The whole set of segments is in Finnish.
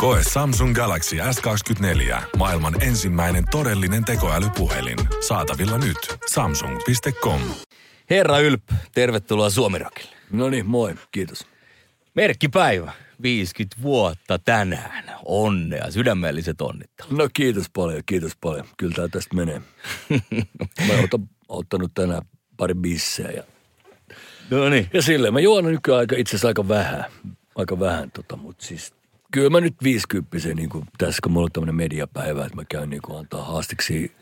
Koe Samsung Galaxy S24. Maailman ensimmäinen todellinen tekoälypuhelin. Saatavilla nyt. Samsung.com. Herra Ylp, tervetuloa Suomirokille. No niin, moi, kiitos. Merkkipäivä, 50 vuotta tänään. Onnea, sydämelliset onnittelut. No kiitos paljon, kiitos paljon. Kyllä tämä tästä menee. Mä oon ottanut tänään pari bissejä ja, No niin. ja silleen. Mä juon nykyään aika, itse asiassa aika vähän, aika vähän tota, mutta siis kyllä mä nyt 50 niin kuin tässä, kun mulla on tämmöinen mediapäivä, että mä käyn niin kuin antaa haastiksi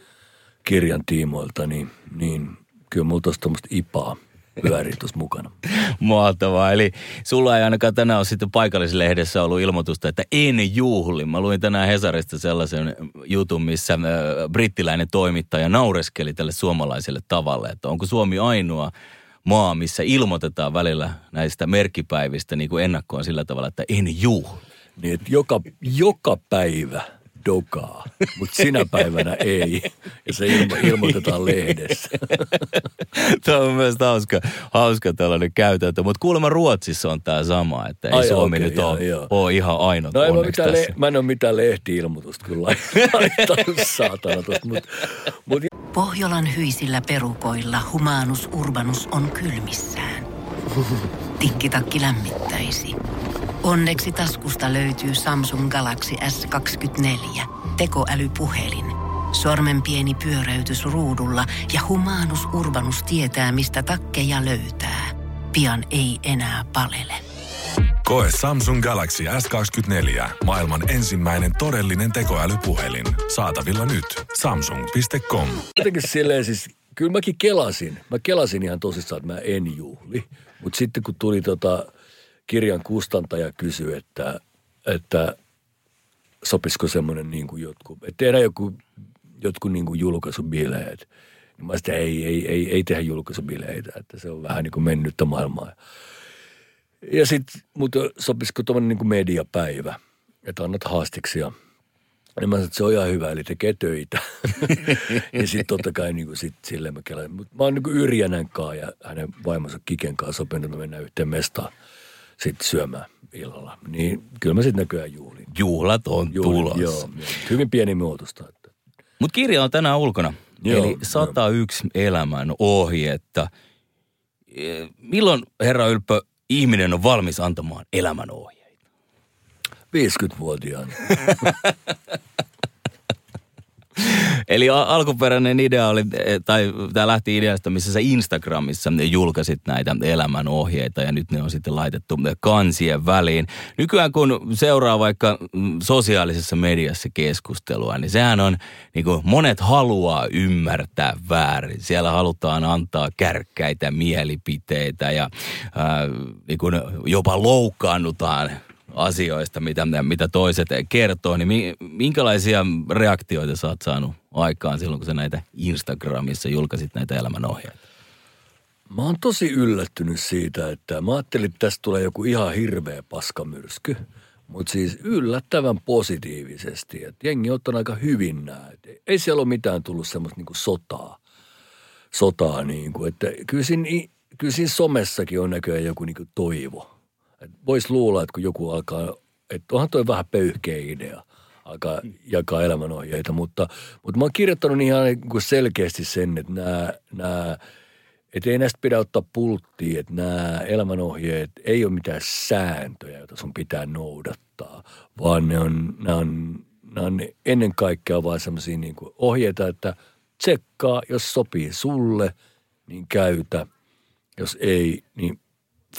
kirjan tiimoilta, niin, niin kyllä mulla tuossa tämmöistä ipaa pyörii tuossa mukana. Mahtavaa. Eli sulla ei ainakaan tänään ole sitten paikallislehdessä ollut ilmoitusta, että en juhli. Mä luin tänään Hesarista sellaisen jutun, missä äh, brittiläinen toimittaja naureskeli tälle suomalaiselle tavalle, että onko Suomi ainoa maa, missä ilmoitetaan välillä näistä merkkipäivistä niin kuin ennakkoon sillä tavalla, että en juhli. Niin, että joka, joka päivä dokaa, mutta sinä päivänä ei. Ja se ilmo, ilmoitetaan lehdessä. Tämä on myös hauska, hauska tällainen käytäntö, mutta kuulemma Ruotsissa on tämä sama, että ei Ai, Suomi okei, nyt joo, ole, joo. ole ihan ainoa No en mä, onneksi tässä. le- mä en ole mitään lehti-ilmoitusta kyllä laittanut saatana tuosta, mutta mut, Pohjolan hyisillä perukoilla humanus urbanus on kylmissään. Tikkitakki lämmittäisi. Onneksi taskusta löytyy Samsung Galaxy S24 tekoälypuhelin. Sormen pieni pyöräytys ruudulla ja humanus urbanus tietää, mistä takkeja löytää. Pian ei enää palele. Koe Samsung Galaxy S24. Maailman ensimmäinen todellinen tekoälypuhelin. Saatavilla nyt. Samsung.com. jotenkin silleen siis, kyllä mäkin kelasin. Mä kelasin ihan tosissaan, että mä en juhli. Mutta sitten kun tuli tota, kirjan kustantaja kysyi, että, että sopisiko semmoinen niin kuin jotkut, että tehdään joku, jotkut niin kuin julkaisubileet. Niin mä sitten ei, ei, ei, ei tehdä julkaisubileitä, että se on vähän niin kuin mennyttä maailmaa. Ja sitten, mutta sopisiko tuommoinen niin kuin mediapäivä, että annat haastiksia. Niin mä sanoin, että se on ihan hyvä, eli tekee töitä. ja sitten totta kai niin kuin sit silleen mä kelaan. Mutta mä oon niin kuin Yrjänän kanssa ja hänen vaimonsa Kiken kanssa sopinut, että me mennään yhteen mestaan sitten syömään illalla. Niin kyllä mä sitten näköjään juhlin. Juhlat on Juhlin, tulossa. Joo, joo. Hyvin pieni muotosta. Että. Mutta kirja on tänään ulkona. Joo, Eli 101 elämän ohjetta. Eh, Milloin, herra Ylppö, ihminen on valmis antamaan elämän ohjeita? 50-vuotiaana. Eli alkuperäinen idea oli, eh, tai tämä lähti ideasta, missä sä Instagramissa julkaisit näitä elämän ohjeita ja nyt ne on sitten laitettu kansien väliin. Nykyään kun seuraa vaikka mm, sosiaalisessa mediassa keskustelua, niin sehän on, niin kuin monet haluaa ymmärtää väärin. Siellä halutaan antaa kärkkäitä mielipiteitä ja ää, niin kuin jopa loukkaannutaan asioista, mitä, mitä toiset kertoo, niin mi- minkälaisia reaktioita sä oot saanut aikaan silloin, kun sä näitä Instagramissa julkaisit näitä elämänohjeita? Mä oon tosi yllättynyt siitä, että mä ajattelin, että tästä tulee joku ihan hirveä paskamyrsky. Mutta siis yllättävän positiivisesti. Että jengi on aika hyvin. Et Ei siellä ole mitään tullut semmoista niinku sotaa. Sotaa niin kuin, että kyllä siinä, kyllä siinä somessakin on näköjään joku niinku toivo. Voisi luulla, että kun joku alkaa, että onhan toi vähän pöyhkeä idea alkaa jakaa elämänohjeita, mutta, mutta mä oon kirjoittanut ihan niin kuin selkeästi sen, että nämä, nämä että ei näistä pidä ottaa pulttia, että nämä elämänohjeet ei ole mitään sääntöjä, joita sun pitää noudattaa, vaan ne on, nämä on, nämä on ennen kaikkea vaan sellaisia niin kuin ohjeita, että tsekkaa, jos sopii sulle, niin käytä. Jos ei, niin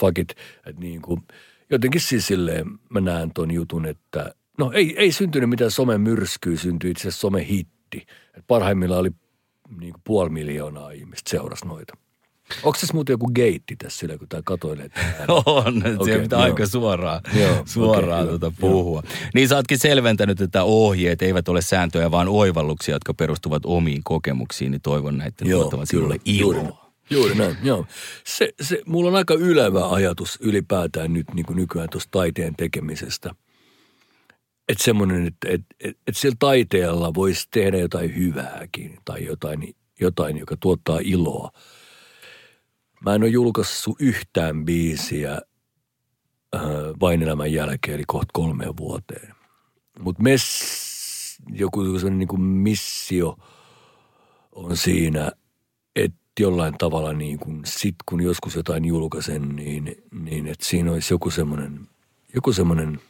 fuck it. Että niin kuin, jotenkin siis silleen mä näen ton jutun, että no ei, ei syntynyt mitään somemyrskyä, syntyi itse asiassa somehitti. Et parhaimmillaan oli niin kuin puoli miljoonaa ihmistä seurasi noita. Onko tässä muuten joku geitti tässä sillä, kun tämä katoilee? On, okay, siellä pitää joo. aika suoraan, Joo, suoraan okei, tuota joo, puhua. Niin sä ootkin selventänyt, että ohjeet eivät ole sääntöjä, vaan oivalluksia, jotka perustuvat omiin kokemuksiin, niin toivon näiden Joo, tuottavan sinulle iloa. Juuri näin, joo. Se, se, mulla on aika ylevä ajatus ylipäätään nyt niin kuin nykyään tuosta taiteen tekemisestä. Että semmoinen, että et, et, et sillä taiteella voisi tehdä jotain hyvääkin tai jotain, jotain, joka tuottaa iloa. Mä en ole julkaissut yhtään biisiä äh, vain elämän jälkeen, eli kohta kolmeen vuoteen. Mutta joku sellainen niin kuin missio on siinä, että jollain tavalla niin kuin sit kun joskus jotain julkaisen, niin, niin että siinä olisi joku semmoinen, joku semmoinen,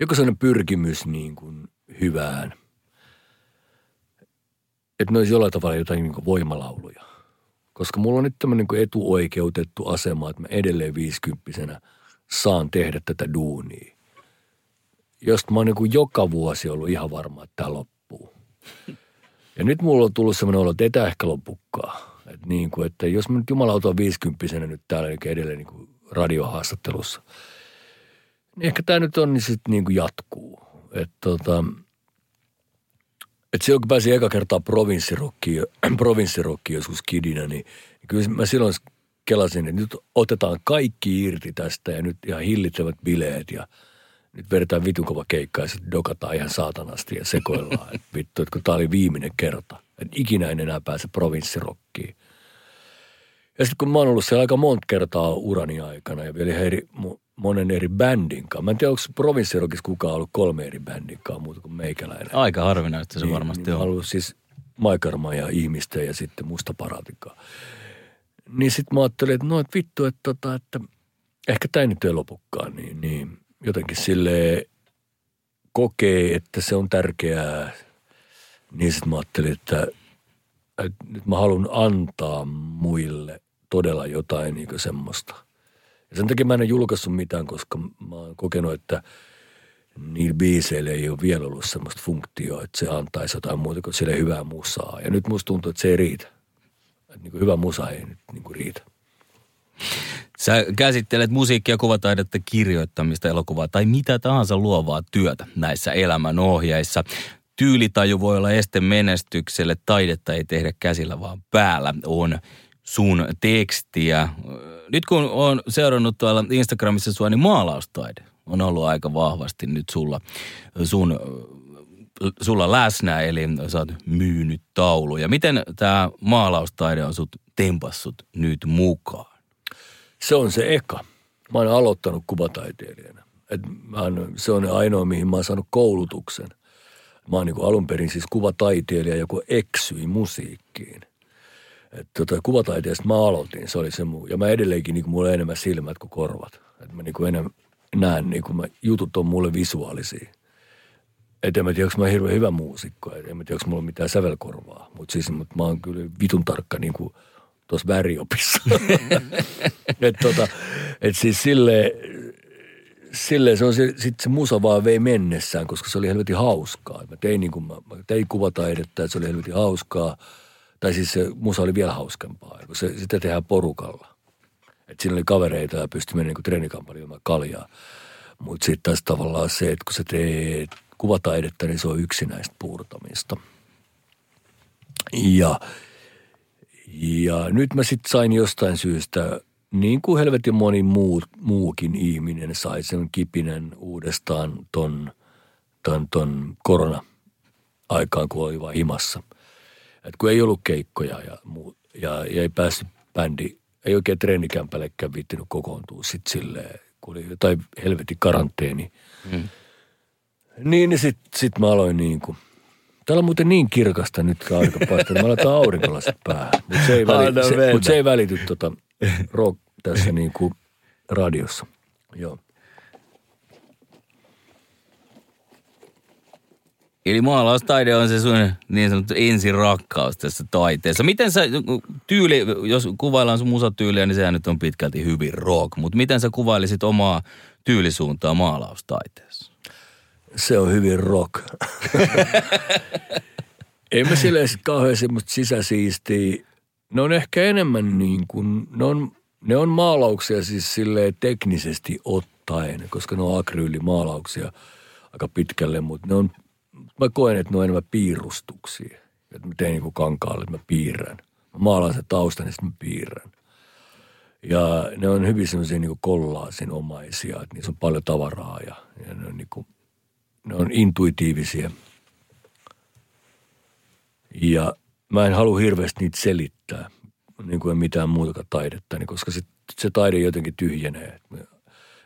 joku semmoinen pyrkimys niin kuin hyvään. Että ne olisi jollain tavalla jotain niin kuin voimalauluja. Koska mulla on nyt tämmöinen niin etuoikeutettu asema, että mä edelleen viisikymppisenä saan tehdä tätä duunia. Josta mä oon niin joka vuosi ollut ihan varma, että tämä loppuu. Ja nyt mulla on tullut semmoinen olo, että ei tämä ehkä lopukkaan. Että, niin kuin, että jos mä nyt jumalauta on viisikymppisenä nyt täällä niin edelleen niin kuin radiohaastattelussa, niin ehkä tämä nyt on, niin sitten niin kuin jatkuu. Että tota, että silloin kun pääsin eka kertaa provinssirokkiin, provinssirokkiin joskus kidinä, niin kyllä mä silloin kelasin, että nyt otetaan kaikki irti tästä ja nyt ihan hillitsevät bileet ja nyt vedetään vitun kova keikka ja sitten dokataan ihan saatanasti ja sekoillaan. että vittu, että kun tämä oli viimeinen kerta, että ikinä en enää pääse provinssirokkiin. Ja sitten kun mä oon ollut siellä aika monta kertaa urani aikana ja vielä eri, monen eri bändin kanssa. Mä en tiedä, onko provinssirokissa kukaan ollut kolme eri bändin kanssa muuta kuin meikäläinen. Aika harvinaista se niin, varmasti niin, on. ollut siis Maikarma ja Ihmisten ja sitten Musta Paratikaa. Niin sitten mä ajattelin, että no et vittu, että, tota, että ehkä tämä nyt ei lopukkaan. Niin, niin jotenkin sille kokee, että se on tärkeää. Niin sitten mä ajattelin, että, että nyt mä haluan antaa muille todella jotain niin semmoista – ja sen takia mä en ole julkaissut mitään, koska mä oon kokenut, että niillä biiseillä ei ole vielä ollut semmoista funktioa, että se antaisi jotain muuta kuin sille hyvää musaa. Ja nyt musta tuntuu, että se ei riitä. Että niin hyvä musa ei nyt niin riitä. Sä käsittelet musiikkia, kuvataidetta, kirjoittamista, elokuvaa tai mitä tahansa luovaa työtä näissä elämän ohjeissa. Tyylitaju voi olla este menestykselle, taidetta ei tehdä käsillä vaan päällä on sun tekstiä. Nyt kun on seurannut tuolla Instagramissa sua, niin maalaustaide on ollut aika vahvasti nyt sulla, sun, sulla läsnä, eli sä oot myynyt tauluja. Miten tämä maalaustaide on sut tempassut nyt mukaan? Se on se eka. Mä oon aloittanut kuvataiteilijana. Et mä oon, se on ainoa, mihin mä oon saanut koulutuksen. Mä oon niin alun perin siis kuvataiteilija, joku eksyi musiikkiin. Että tota, kuvataiteesta mä aloitin, se oli se muu. Ja mä edelleenkin, niin mulla on enemmän silmät kuin korvat. Että mä niin enemmän näen, niin mä, jutut on mulle visuaalisia. Että en mä tiedä, onko mä hirveän hyvä muusikko. Et en mä tiedä, onko mulla mitään sävelkorvaa. Mutta siis mut mä oon kyllä vitun tarkka niin kuin tuossa väriopissa. että tota, et siis silleen, silleen se on se, sit se musa vaan vei mennessään, koska se oli helvetin hauskaa. Mä tein, niin kuin, mä, mä tein kuvataidetta, että se oli helvetin hauskaa – tai siis se musa oli vielä hauskempaa, kun se, sitä tehdään porukalla. Et siinä oli kavereita ja pystyi menemään niin treenikampanjoimaan kaljaa. Mutta sitten taas tavallaan se, että kun sä teet kuvataidetta, niin se on yksinäistä puurtamista. Ja, ja nyt mä sitten sain jostain syystä, niin kuin helvetin moni muu, muukin ihminen sai sen kipinen uudestaan ton, ton, ton korona-aikaan, kun oli vaan himassa – et kun ei ollut keikkoja ja, muu, ja, ja ei päässyt bändi, ei oikein treenikämpällekään viittinyt kokoontua sitten silleen, kun oli jotain helvetin karanteeni. Mm. Niin, niin sitten sit mä aloin niin kuin, Täällä on muuten niin kirkasta nyt aika paistaa, mä laitan aurinkolasit päähän. Mutta se, ei väli, se, mut se ei välity tota, rock tässä niin kuin radiossa. Joo. Eli maalaustaide on se sun niin sanottu ensirakkaus tässä taiteessa. Miten sä, tyyli, jos kuvaillaan sun musatyyliä, niin sehän nyt on pitkälti hyvin rock, mutta miten sä kuvailisit omaa tyylisuuntaa maalaustaiteessa? Se on hyvin rock. Ei mä sille kauhean semmoista sisäsiistiä. Ne on ehkä enemmän niin kuin, ne on, ne on maalauksia siis silleen teknisesti ottaen, koska ne on akryylimaalauksia aika pitkälle, mutta ne on mä koen, että ne on enemmän piirustuksia. Että mä teen niin kankaalle, että mä piirrän. Mä maalaan sen taustan ja sitten mä piirrän. Ja ne on hyvin semmoisia niin kollaasinomaisia, että niissä on paljon tavaraa ja, ja ne, on niin kuin, ne on intuitiivisia. Ja mä en halua hirveästi niitä selittää, niin kuin mitään muuta taidetta, niin koska se, se taide jotenkin tyhjenee. Mä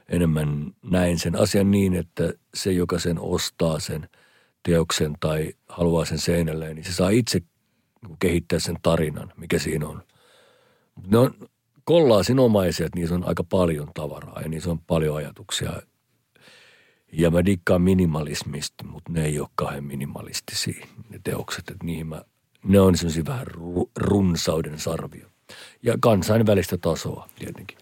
enemmän näin sen asian niin, että se, joka sen ostaa sen teoksen tai haluaa sen seinälleen, niin se saa itse kehittää sen tarinan, mikä siinä on. Ne on kollaasinomaisia, että niissä on aika paljon tavaraa ja niissä on paljon ajatuksia. Ja mä dikkaan minimalismista, mutta ne ei ole kahden minimalistisia ne teokset, että niihin mä, ne on semmoisia vähän runsauden sarvia. Ja kansainvälistä tasoa tietenkin.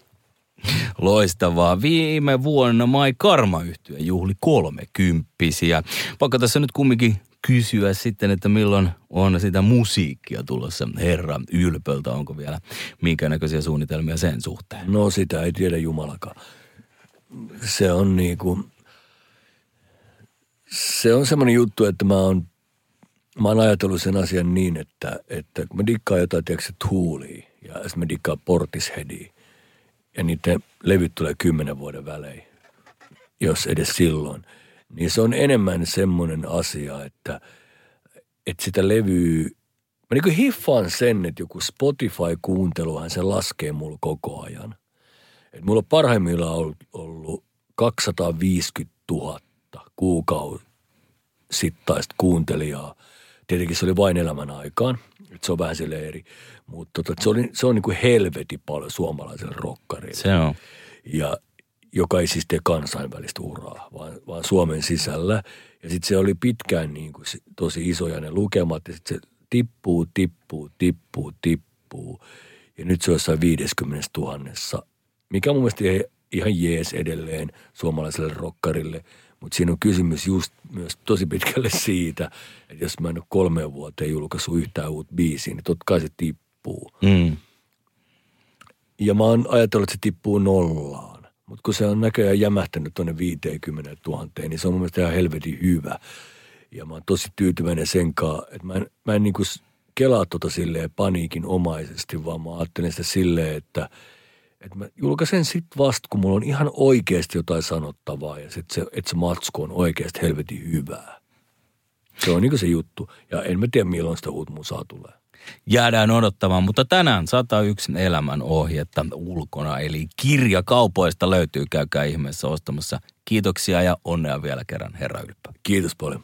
Loistavaa. Viime vuonna Mai Karma yhtyä juhli kolmekymppisiä. Vaikka tässä nyt kumminkin kysyä sitten, että milloin on sitä musiikkia tulossa Herra Ylpöltä. Onko vielä minkä näköisiä suunnitelmia sen suhteen? No sitä ei tiedä Jumalakaan. Se on niin kuin, se on semmoinen juttu, että mä oon, mä oon ajatellut sen asian niin, että, että kun mä dikkaan jotain, tiedätkö, tuulia ja sitten mä dikkaan Portisheadia ja niiden levyt tulee kymmenen vuoden välein, jos edes silloin – niin se on enemmän semmoinen asia, että, että sitä levyä, mä niin hiffaan sen, että joku Spotify-kuunteluhan se laskee mulla koko ajan. Et mulla on parhaimmillaan ollut, ollut 250 000 kuukausittaista kuuntelijaa. Tietenkin se oli vain elämän aikaan, että se on vähän sille eri. Mutta tota, se, oli, se on niin kuin helveti paljon suomalaiselle rokkarille. Se on. Ja joka ei siis tee kansainvälistä uraa, vaan, vaan Suomen sisällä. Ja sitten se oli pitkään niin kuin tosi isoja ne lukemat, ja sitten se tippuu, tippuu, tippuu, tippuu. Ja nyt se on jossain 50 tuhannessa, mikä mun mielestä ei ihan jees edelleen suomalaiselle rokkarille. Mutta siinä on kysymys just myös tosi pitkälle siitä, että jos mä en ole kolmeen vuoteen julkaissut yhtään uutta biisiä, niin totta kai se tippuu. Mm. Ja mä oon ajatellut, että se tippuu nollaan. Mutta kun se on näköjään jämähtänyt tuonne 50 000, niin se on mun mielestä ihan helvetin hyvä. Ja mä oon tosi tyytyväinen senkaan, että mä en, mä en niin kuin kelaa tota silleen paniikin omaisesti, vaan mä ajattelen sitä silleen, että, että mä julkaisen sit vasta, kun mulla on ihan oikeasti jotain sanottavaa ja sit se, että se matsku on oikeasti helvetin hyvää. Se on niin se juttu. Ja en mä tiedä, milloin sitä uutta musaa tulee jäädään odottamaan. Mutta tänään 101 elämän ohjetta ulkona, eli kirja kaupoista löytyy, käykää ihmeessä ostamassa. Kiitoksia ja onnea vielä kerran, herra Ylppä. Kiitos paljon.